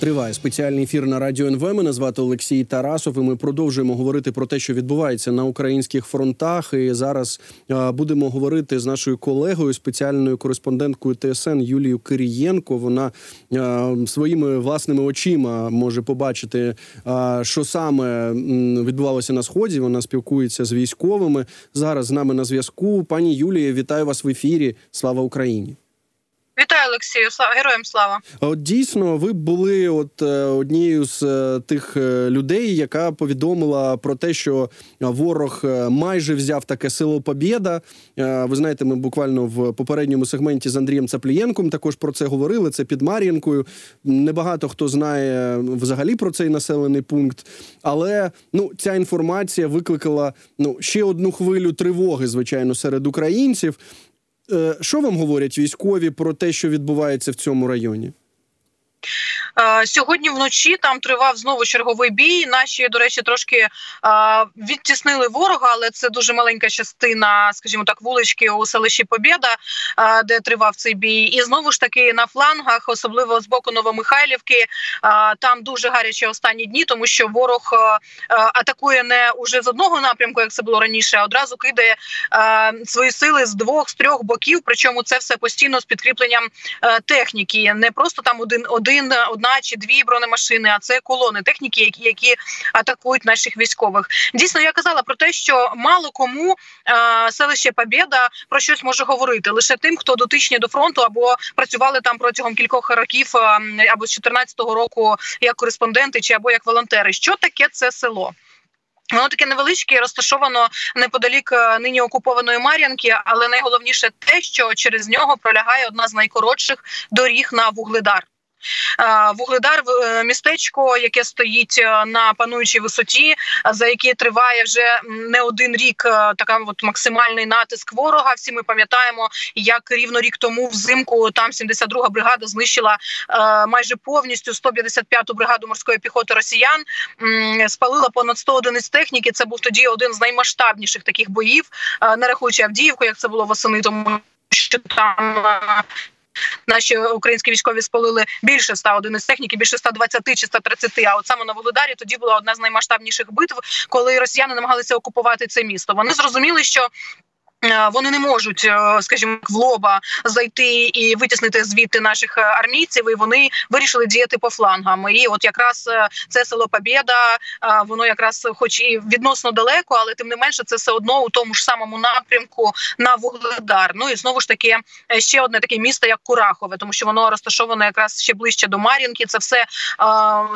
Триває спеціальний ефір на радіо НВ. Мене звати Олексій Тарасов. і Ми продовжуємо говорити про те, що відбувається на українських фронтах. І зараз будемо говорити з нашою колегою, спеціальною кореспонденткою ТСН Юлією Кирієнко. Вона своїми власними очима може побачити, що саме відбувалося на сході. Вона спілкується з військовими. Зараз з нами на зв'язку. Пані Юлія, вітаю вас в ефірі. Слава Україні! Вітаю Олексію, героям слава. От дійсно, ви були от е, однією з е, тих е, людей, яка повідомила про те, що ворог майже взяв таке село Побєда. Ви знаєте, ми буквально в попередньому сегменті з Андрієм Цаплієнком також про це говорили. Це під Мар'їнкою. Небагато хто знає взагалі про цей населений пункт, але ну ця інформація викликала ну ще одну хвилю тривоги, звичайно, серед українців. Е, що вам говорять військові про те, що відбувається в цьому районі? Е, сьогодні вночі там тривав знову черговий бій. Наші, до речі, трошки е, відтіснили ворога, але це дуже маленька частина, скажімо так, вулички у селищі Побєда, е, де тривав цей бій. І знову ж таки на флангах, особливо з боку Новомихайлівки, там дуже гарячі останні дні, тому що ворог атакує не уже з одного напрямку, як це було раніше, а одразу кидає свої сили з двох з трьох боків. Причому це все постійно з підкріпленням техніки, не просто там один один одна одна чи дві бронемашини, а це колони техніки, які які атакують наших військових. Дійсно, я казала про те, що мало кому е, селище Побєда про щось може говорити лише тим, хто дотичні до фронту або працювали там протягом кількох років, е, або з 14-го року як кореспонденти, чи або як волонтери. Що таке це село? Воно таке невеличке, розташовано неподалік е, нині окупованої Мар'янки, але найголовніше те, що через нього пролягає одна з найкоротших доріг на вугледар. Вугледар е, містечко, яке стоїть е, на пануючій висоті, за яке триває вже не один рік. Е, така от максимальний натиск ворога. Всі ми пам'ятаємо, як рівно рік тому взимку там 72-га бригада знищила майже повністю 155-ту бригаду морської піхоти росіян. Спалила понад 100 одиниць техніки. Це був тоді один з наймасштабніших таких боїв, не рахуючи Авдіївку, як це було восени, тому що там Наші українські військові спалили більше ста одиниць техніки, більше 120 чи 130. А от саме на Володарі тоді була одна з наймасштабніших битв, коли росіяни намагалися окупувати це місто. Вони зрозуміли, що вони не можуть, е, скажімо, в лоба зайти і витіснити звідти наших е, армійців. І вони вирішили діяти по флангам. І от якраз це село Побєда, воно якраз, хоч і відносно далеко, але тим не менше, це все одно у тому ж самому напрямку на Вугледар. Ну і знову ж таки ще одне таке місто, як Курахове, тому що воно розташоване якраз ще ближче до Мар'їнки. Це все,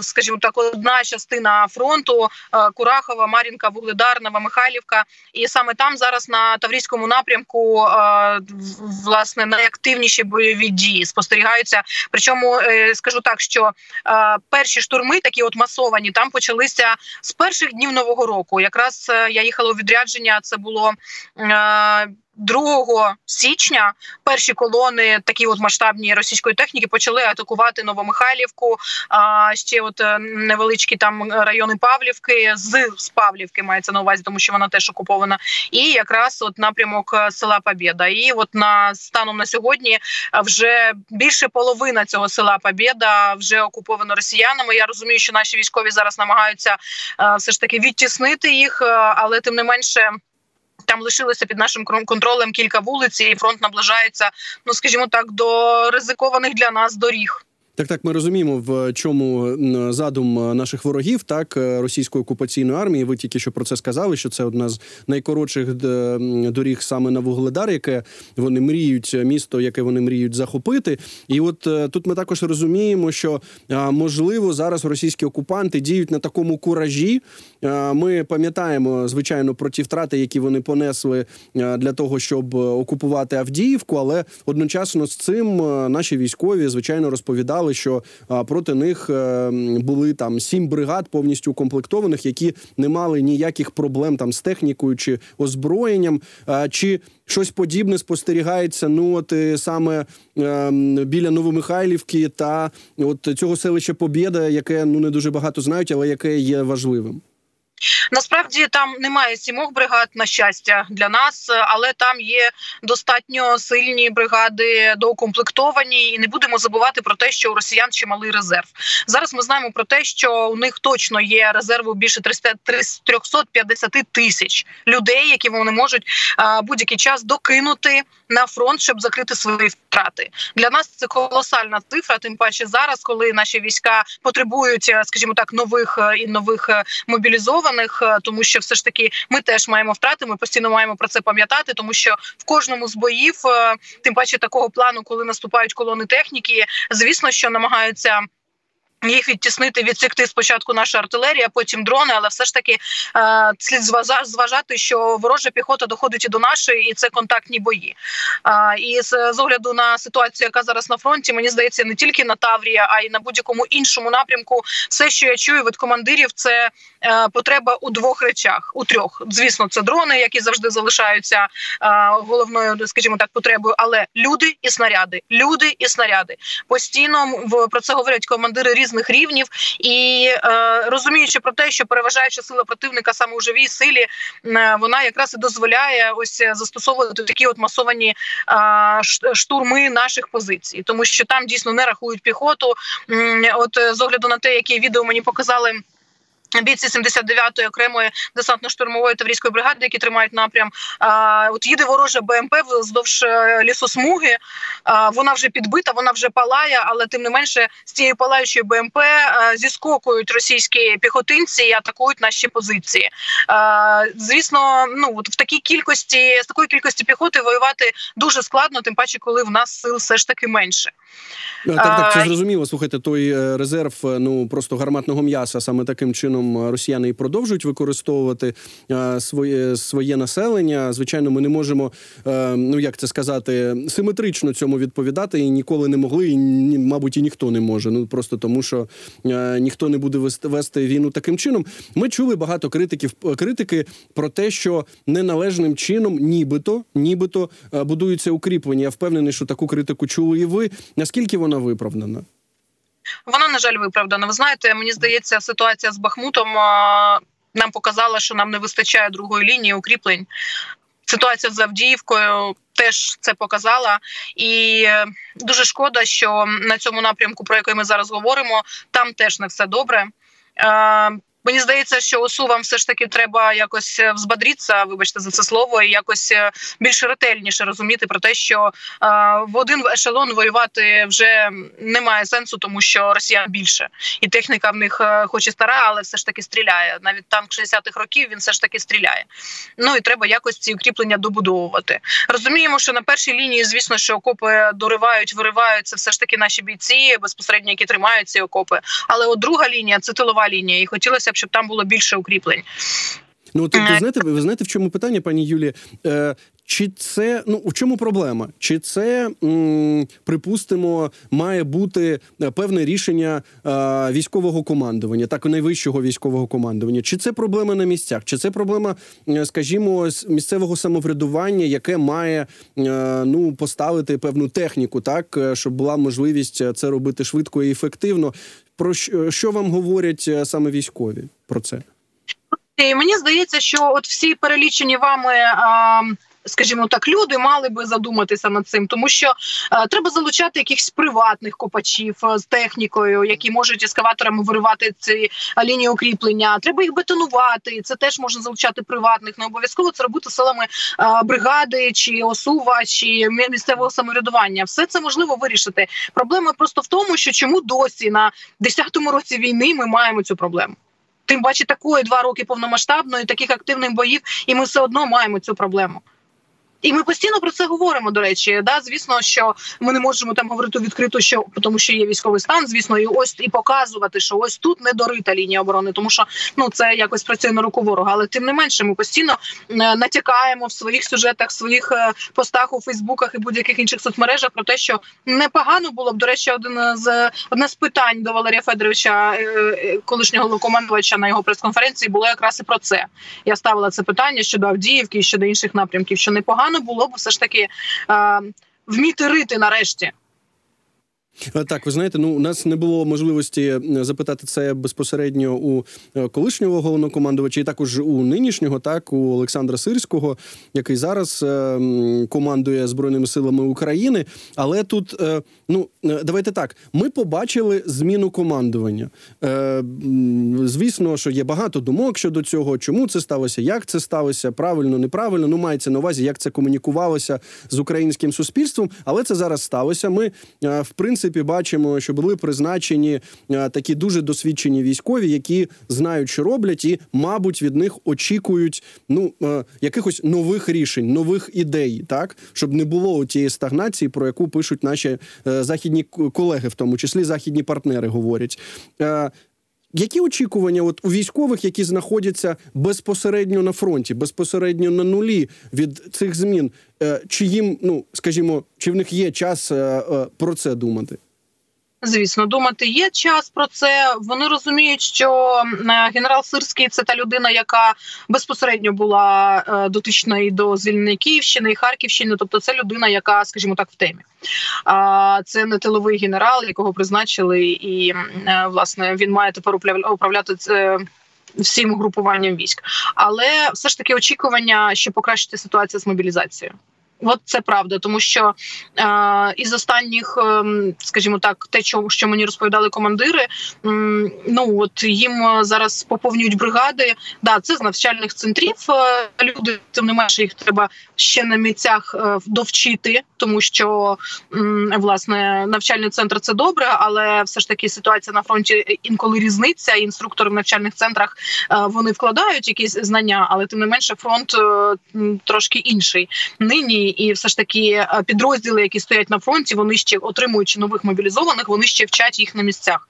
скажімо так, одна частина фронту Курахова, Мар'їнка, Вугледар, Новомихайлівка. І саме там зараз на Таврійському Таврійському напрямку власне найактивніші бойові дії спостерігаються. Причому е, скажу так, що перші штурми, такі от масовані, там почалися з перших днів нового року. Якраз е, я їхала у відрядження. Це було 2 січня перші колони такі от масштабні російської техніки почали атакувати Новомихайлівку. А ще от е, невеличкі там райони Павлівки з, з Павлівки мається на увазі, тому що вона теж окупована. І якраз от напрямок е, села Побєда. І от на станом на сьогодні вже більше половина цього села Побєда вже окуповано росіянами. Я розумію, що наші військові зараз намагаються е, все ж таки відтіснити їх, але тим не менше. Там лишилося під нашим контролем кілька вулиць, і фронт наближається. Ну скажімо так, до ризикованих для нас доріг. Так, так, ми розуміємо, в чому задум наших ворогів, так е, російської окупаційної армії. Ви тільки що про це сказали, що це одна з найкоротших доріг саме на Вугледар, яке вони мріють, місто, яке вони мріють захопити. І от е, тут ми також розуміємо, що можливо зараз російські окупанти діють на такому куражі. Ми пам'ятаємо звичайно про ті втрати, які вони понесли для того, щоб окупувати Авдіївку, але одночасно з цим наші військові звичайно розповідали сказали, що проти них е, були там сім бригад повністю укомплектованих, які не мали ніяких проблем там з технікою чи озброєнням. Чи щось подібне спостерігається? Ну от е, саме е, біля Новомихайлівки та от цього селища Побєда, яке ну не дуже багато знають, але яке є важливим. Насправді там немає сімох бригад на щастя для нас, але там є достатньо сильні бригади доукомплектовані, і не будемо забувати про те, що у росіян чималий резерв. Зараз ми знаємо про те, що у них точно є резерву більше 300, 350 тисяч людей, які вони можуть будь-який час докинути на фронт, щоб закрити свої втрати. Для нас це колосальна цифра. Тим паче зараз, коли наші війська потребують, скажімо так, нових і нових мобілізованих мобілізованих, е, тому що все ж таки ми теж маємо втрати. Ми постійно маємо про це пам'ятати, тому що в кожному з боїв, е, тим паче такого плану, коли наступають колони техніки, звісно, що намагаються. Їх відтіснити, відсікти спочатку наша артилерія, потім дрони, але все ж таки е, слід зважати, що ворожа піхота доходить і до нашої, і це контактні бої. Е, і з, з огляду на ситуацію, яка зараз на фронті, мені здається, не тільки на Таврія, а й на будь-якому іншому напрямку, все, що я чую від командирів, це е, потреба у двох речах: у трьох. Звісно, це дрони, які завжди залишаються е, головною, скажімо так, потребою, але люди і снаряди, люди і снаряди постійно в про це говорять командири різних різних рівнів, і е, розуміючи про те, що переважаюча сила противника саме у живій силі, е, вона якраз і дозволяє ось застосовувати такі от масовані е, штурми наших позицій, тому що там дійсно не рахують піхоту. От з огляду на те, які відео мені показали. Бійці 79-ї окремої десантно-штурмової таврійської бригади, які тримають напрям. А, От їде ворожа БМП вздовж е, лісосмуги. А, Вона вже підбита, вона вже палає, але тим не менше з цієї палаючої БМП а, зіскокують російські піхотинці і атакують наші позиції. А, Звісно, ну от в такій кількості з такої кількості піхоти воювати дуже складно, тим паче, коли в нас сил все ж таки менше. Так, так, це зрозуміло. Слухайте, той е, резерв е, ну просто гарматного м'яса саме таким чином чином росіяни і продовжують використовувати е, своє своє населення. Звичайно, ми не можемо, е, ну як це сказати, симетрично цьому відповідати і ніколи не могли, і мабуть, і ніхто не може. Ну просто тому, що е, ніхто не буде вести війну таким чином. Ми чули багато критиків критики про те, що неналежним чином, нібито, нібито будуються укріплення. Я впевнений, що таку критику чули і ви. Наскільки вона виправдана? Вона на жаль виправдана. Ви знаєте, мені здається, ситуація з Бахмутом нам показала, що нам не вистачає другої лінії укріплень. Ситуація з Авдіївкою теж це показала, і е, дуже шкода, що на цьому напрямку, про який ми зараз говоримо, там теж не все добре. Мені здається, що ОСУ вам все ж таки треба якось е, взбадрітися, вибачте за це слово, і якось е, більш ретельніше розуміти про те, що е, в один ешелон воювати вже немає сенсу, тому що росіян більше, і техніка в них, е, хоч і стара, але все ж таки стріляє. Навіть танк 60-х років він все ж таки стріляє. Ну і треба якось ці укріплення добудовувати. Розуміємо, що на першій лінії, звісно, що окопи доривають, вириваються все ж таки наші бійці безпосередньо, які тримають ці окопи. Але от друга лінія це тилова лінія, і хотілося щоб там було більше укріплень. Ну от ви е. знаєте, ви знаєте, в чому питання, пані Юлі? Е, Чи це ну в чому проблема? Чи це м, припустимо має бути е, певне рішення е, військового командування, так найвищого військового командування? Чи це проблема на місцях? Чи це проблема, е, скажімо, місцевого самоврядування, яке має е, ну поставити певну техніку, так щоб була можливість це робити швидко і ефективно? Про що, що вам говорять е, саме військові про це? І Мені здається, що от всі перелічені вами. А... Скажімо так, люди мали би задуматися над цим, тому що е, треба залучати якихось приватних копачів е, з технікою, які можуть ескаваторами виривати ці лінії укріплення. Треба їх бетонувати. Це теж можна залучати приватних. Не обов'язково це робити силами е, бригади чи осува, чи місцевого самоврядування. Все це можливо вирішити. Проблема просто в тому, що чому досі на 10-му році війни ми маємо цю проблему. Тим паче такої два роки повномасштабної, таких активних боїв, і ми все одно маємо цю проблему. І ми постійно про це говоримо. До речі, да, звісно, що ми не можемо там говорити відкрито, що тому, що є військовий стан, звісно, і ось і показувати, що ось тут не дорита лінія оборони, тому що ну це якось працює на руку ворога. Але тим не менше, ми постійно е, натякаємо в своїх сюжетах, в своїх е, постах у Фейсбуках і будь-яких інших соцмережах про те, що непогано було б до речі, один з одне з питань до Валерія Федоровича, е, колишнього командувача на його прес-конференції, було якраз і про це. Я ставила це питання щодо Авдіївки щодо інших напрямків, що непогано непогано було б все ж таки е, вміти рити нарешті. Е, так, ви знаєте, ну у нас не було можливості е, запитати це безпосередньо у е, колишнього головнокомандувача, і також у нинішнього, так у Олександра Сирського, який зараз командує збройними силами України. Але тут ну давайте так: ми побачили зміну командування. Звісно, що є багато думок щодо цього, чому це сталося, як це сталося, правильно, неправильно. Ну мається на увазі, як це комунікувалося з українським суспільством, але це зараз сталося. Ми в принципі принципі бачимо, що були призначені е, такі дуже досвідчені військові, які знають, що роблять, і, мабуть, від них очікують ну е, якихось нових рішень, нових ідей, так щоб не було тієї стагнації, про яку пишуть наші е, західні колеги, в тому числі західні партнери, говорять. Які очікування от у військових, які знаходяться безпосередньо на фронті, безпосередньо на нулі від цих змін, чи їм, ну скажімо, чи в них є час про це думати? Звісно, думати є час про це. Вони розуміють, що е, генерал Сирський це та людина, яка безпосередньо була е, дотична і до звільнення Київщини і Харківщини. Тобто, це людина, яка, скажімо так, в темі. А це не тиловий генерал, якого призначили, і е, власне він має тепер управляти всім групуванням військ. Але все ж таки очікування, що покращити ситуацію з мобілізацією. От це правда, тому що е, із останніх, е, скажімо так, те, що мені розповідали командири, е, ну от їм зараз поповнюють бригади. Да, це з навчальних центрів. Е, люди тим не менше їх треба ще на місцях е, довчити, тому що е, власне навчальний центр це добре, але все ж таки ситуація на фронті інколи різниця. Інструктори в навчальних центрах е, вони вкладають якісь знання, але тим не менше фронт е, трошки інший нині і все ж таки е, підрозділи, які стоять на фронті, вони ще отримуючи нових мобілізованих, вони ще вчать їх на місцях,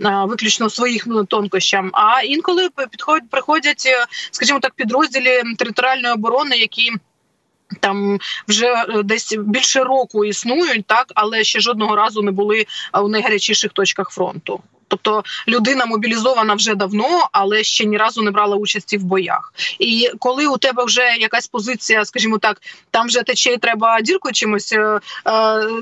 е, виключно своїх ну, тонкощам. А інколи підходять приходять, е, скажімо так, підрозділі територіальної оборони, які там вже десь більше року існують, так але ще жодного разу не були у найгарячіших точках фронту. Тобто людина мобілізована вже давно, але ще ні разу не брала участі в боях. І коли у тебе вже якась позиція, скажімо так, там вже тече, треба дірку чимось е, е,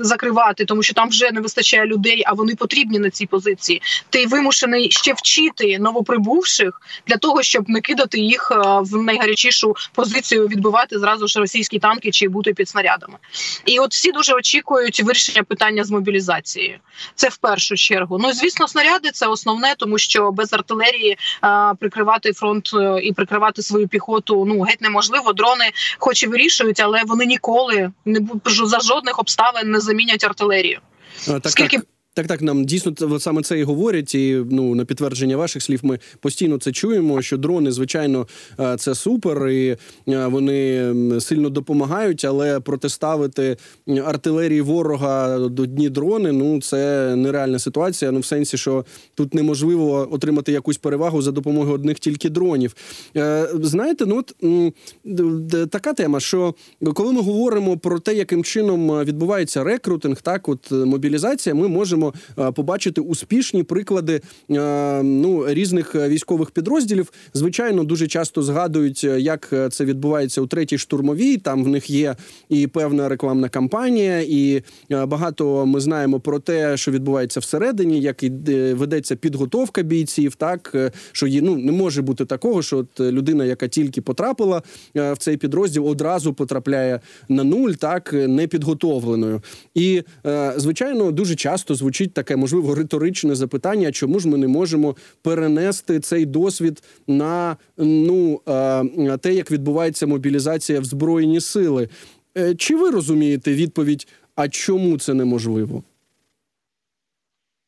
закривати, тому що там вже не вистачає людей, а вони потрібні на цій позиції. Ти вимушений ще вчити новоприбувших для того, щоб не кидати їх е, в найгарячішу позицію, відбивати зразу ж російські танки чи бути під снарядами. І от всі дуже очікують вирішення питання з мобілізацією. Це в першу чергу. Ну звісно, снаряд снаряди це основне, тому що без артилерії а, прикривати фронт е, і прикривати свою піхоту ну геть неможливо. Дрони, хоч і вирішують, але вони ніколи не за жодних обставин не замінять артилерію. А, так, Скільки так. Так, так, нам дійсно саме це і говорять, і ну на підтвердження ваших слів ми постійно це чуємо. Що дрони, звичайно, е, це супер, і е, вони сильно допомагають, але протиставити артилерії ворога до дні дрони ну це нереальна ситуація. Ну, в сенсі, що тут неможливо отримати якусь перевагу за допомогою одних тільки дронів. Е, знаєте, ну от така тема, що коли ми говоримо про те, яким чином відбувається рекрутинг, так от мобілізація, ми можемо. Е, побачити успішні приклади е, ну різних військових підрозділів. Звичайно, дуже часто згадують, е, як це відбувається у третій штурмовій. Там в них є і певна рекламна кампанія, і багато ми знаємо про те, що відбувається всередині, як і ведеться підготовка бійців. Так що є, ну не може бути такого, що от людина, яка тільки потрапила в цей підрозділ, одразу потрапляє на нуль, так непідготовленою. І звичайно, дуже часто звучить звучить таке, можливо, риторичне запитання, чому ж ми не можемо перенести цей досвід на ну те, як відбувається мобілізація в збройні сили. Е, чи ви розумієте відповідь? А чому це неможливо?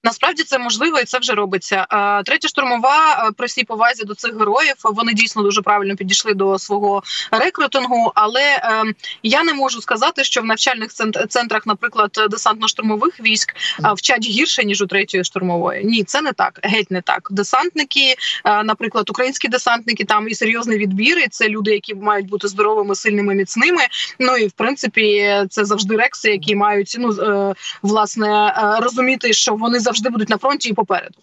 Насправді це можливо і це вже робиться. Третя штурмова при всій повазі до цих героїв. Вони дійсно дуже правильно підійшли до свого рекрутингу. Але ем, я не можу сказати, що в навчальних центрах, наприклад, десантно-штурмових військ вчать гірше ніж у третьої штурмової. Ні, це не так. Геть не так. Десантники, наприклад, українські десантники, там і серйозний відбір. і Це люди, які мають бути здоровими, сильними, міцними. Ну і в принципі, це завжди рекси, які мають ну е, власне е, розуміти, що вони за завжди будуть на фронті і попереду.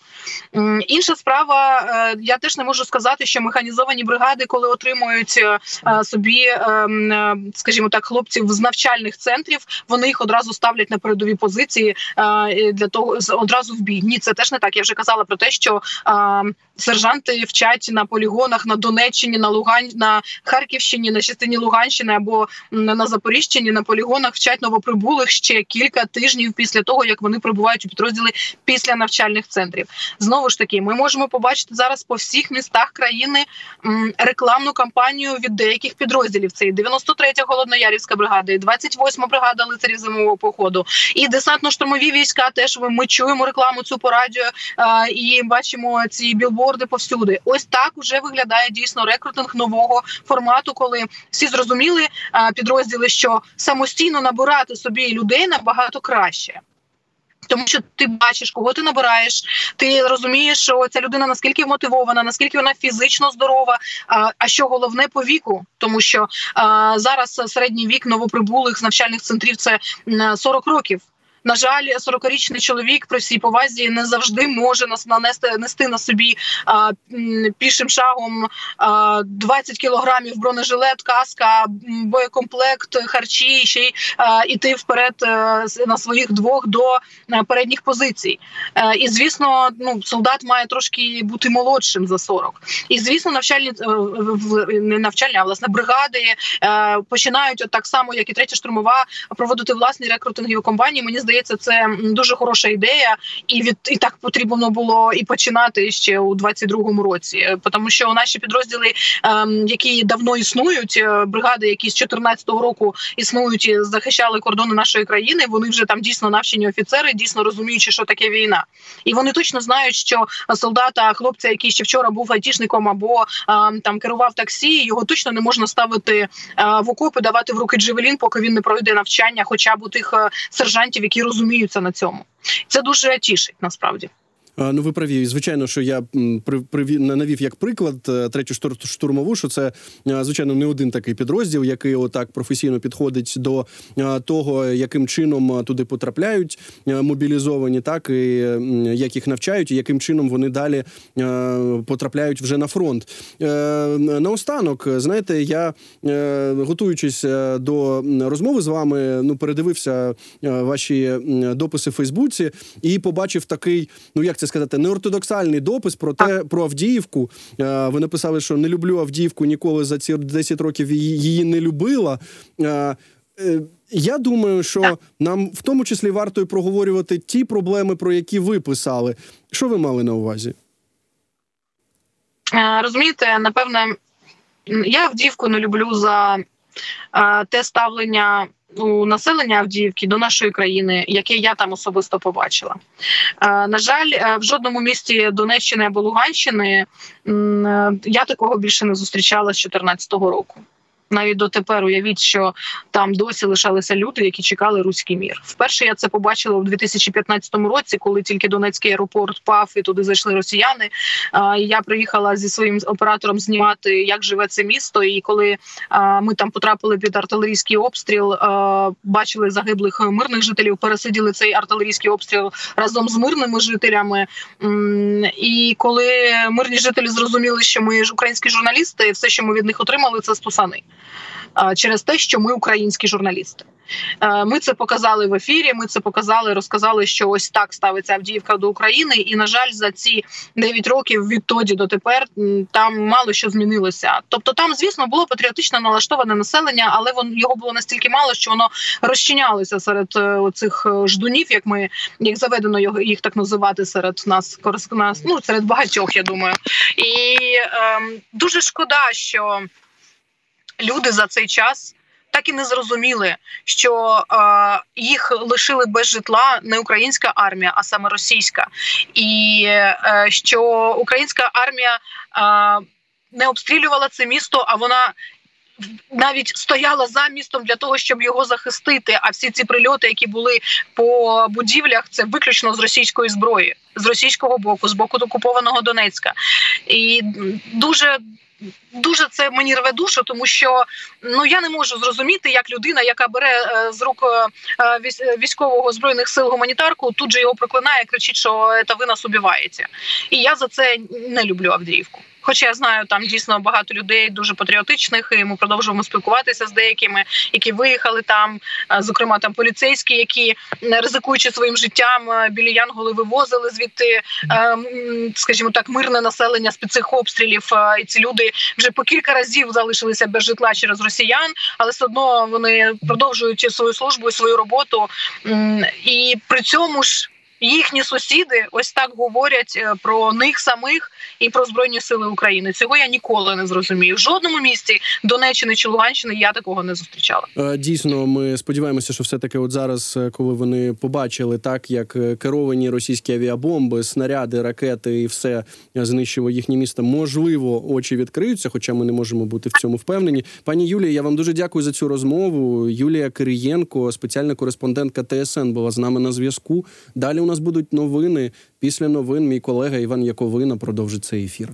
Інша справа, е, я теж не можу сказати, що механізовані бригади, коли отримують собі, ем, скажімо так, хлопців з навчальних центрів, вони їх одразу ставлять на передові позиції для того одразу в бій. Ні, це теж не так. Я вже казала про те, що сержанти вчать на полігонах на Донеччині, на Лугань, на Харківщині, на частині Луганщини або на Запоріжчині на полігонах вчать новоприбулих ще кілька тижнів після того, як вони прибувають у підрозділи після навчальних центрів. Знову ж таки, ми можемо побачити зараз по всіх містах країни рекламну кампанію від деяких підрозділів. Це і 93-я голодноярівська бригада, і 28-ма бригада лицарів зимового походу, і десантно-штурмові війська. Теж ми чуємо рекламу цю по радіо і бачимо ці білборди повсюди. Ось так уже виглядає дійсно рекрутинг нового формату, коли всі зрозуміли підрозділи, що самостійно набирати собі людей набагато краще. Тому що ти бачиш, кого ти набираєш, ти розумієш, що ця людина наскільки мотивована, наскільки вона фізично здорова. А а що головне по віку, тому що а, зараз середній вік новоприбулих з навчальних центрів це 40 років. На жаль, 40-річний чоловік при всій повазі не завжди може нас нанести нести на собі а, пішим шагом а, 20 кілограмів бронежилет, каска, боєкомплект, харчі ще й іти вперед е, на своїх двох до е, передніх позицій. Е, і звісно, ну солдат має трошки бути молодшим за 40. І звісно, навчальні не навчальні, а власне бригади починають от так само, як і третя штурмова, проводити власні рекрутингові компанії. Мені здається здається, це дуже хороша ідея, і від і так потрібно було і починати ще у 22-му році. Е, тому що наші підрозділи, ем, які давно існують, е, бригади, які з 14-го року існують і захищали кордони нашої країни. Вони вже там дійсно навчені офіцери, дійсно розуміючи, що таке війна, і вони точно знають, що солдата, хлопця, який ще вчора був айтішником або ем, там керував таксі, його точно не можна ставити е, в окопи, давати в руки Джевелін, поки він не пройде навчання, хоча б у тих сержантів, які розуміються на цьому. Це дуже тішить насправді. Ну, ви праві. Звичайно, що я при, навів як приклад е, третю штурмову, що це е, звичайно не один такий підрозділ, який отак професійно підходить до е, того, яким чином туди потрапляють мобілізовані, так і як їх навчають, і яким чином вони далі потрапляють вже на фронт. Наостанок, знаєте, я готуючись до розмови з вами, ну передивився ваші дописи в Фейсбуці і побачив такий, ну як це сказати, неортодоксальний допис про те про Авдіївку. Е, ви написали, що не люблю Авдіївку ніколи за ці 10 років її не любила. Е, е, я думаю, що нам в тому числі варто і проговорювати ті проблеми, про які ви писали. Що ви мали на увазі? Розумієте, напевне, я Авдіївку не люблю за те ставлення у населення Авдіївки до нашої країни, яке я там особисто побачила. На жаль, е, в жодному місті Донеччини або Луганщини е, я такого більше не зустрічала з 2014 року навіть дотепер уявіть, що там досі лишалися люди, які чекали руський мір. Вперше я це побачила у 2015 році, коли тільки Донецький аеропорт пав і туди зайшли росіяни. Я приїхала зі своїм оператором знімати, як живе це місто. І коли ми там потрапили під артилерійський обстріл, бачили загиблих мирних жителів, пересиділи цей артилерійський обстріл разом з мирними жителями. І коли мирні жителі зрозуміли, що ми ж українські журналісти, все, що ми від них отримали, це стусани через те, що ми українські журналісти. Ми це показали в ефірі. Ми це показали, розказали, що ось так ставиться Авдіївка до України. І на жаль, за ці 9 років відтоді до тепер там мало що змінилося. Тобто, там, звісно, було патріотично налаштоване населення, але його було настільки мало, що воно розчинялося серед е, цих е, ждунів, як ми як заведено його їх так називати серед нас нас, ну серед багатьох. Я думаю, і е, дуже шкода, що люди за цей час так і не зрозуміли, що е, їх лишили без житла не українська армія, а саме російська, і е, що українська армія е, не обстрілювала це місто, а вона навіть стояла за містом для того, щоб його захистити. А всі ці прильоти, які були по будівлях, це виключно з російської зброї, з російського боку, з боку окупованого Донецька, і дуже. Дуже це мені рве душу, тому що ну я не можу зрозуміти, як людина, яка бере е, з рук е, військового збройних сил гуманітарку, тут же його проклинає, кричить, що це ви нас убиваєте. І я за це не люблю Авдіївку. Хоча я знаю, там дійсно багато людей дуже патріотичних, і ми продовжуємо спілкуватися з деякими, які виїхали там, е, зокрема там поліцейські, які не ризикуючи своїм життям е, біля Янголи вивозили звідти, е, скажімо так, мирне населення з під цих обстрілів. Е, І ці люди вже по кілька разів залишилися без житла через росіян, але все одно вони продовжують свою службу і свою роботу. І при цьому ж. Їхні сусіди ось так говорять е, про них самих і про збройні сили України. Цього я ніколи не зрозумію. В жодному місті Донеччини чи Луганщини я такого не зустрічала. Е, Дійсно, ми сподіваємося, що все таки, от зараз, е, коли вони побачили так, як керовані російські авіабомби, снаряди, ракети і все знищило їхнє місто, можливо, очі відкриються, хоча ми не можемо бути в цьому впевнені. Пані Юлія, я вам дуже дякую за цю розмову. Юлія Кириєнко, спеціальна кореспондентка ТСН, була з нами на зв'язку. Далі у нас будуть новини. Після новин мій колега Іван Яковина продовжить цей ефір.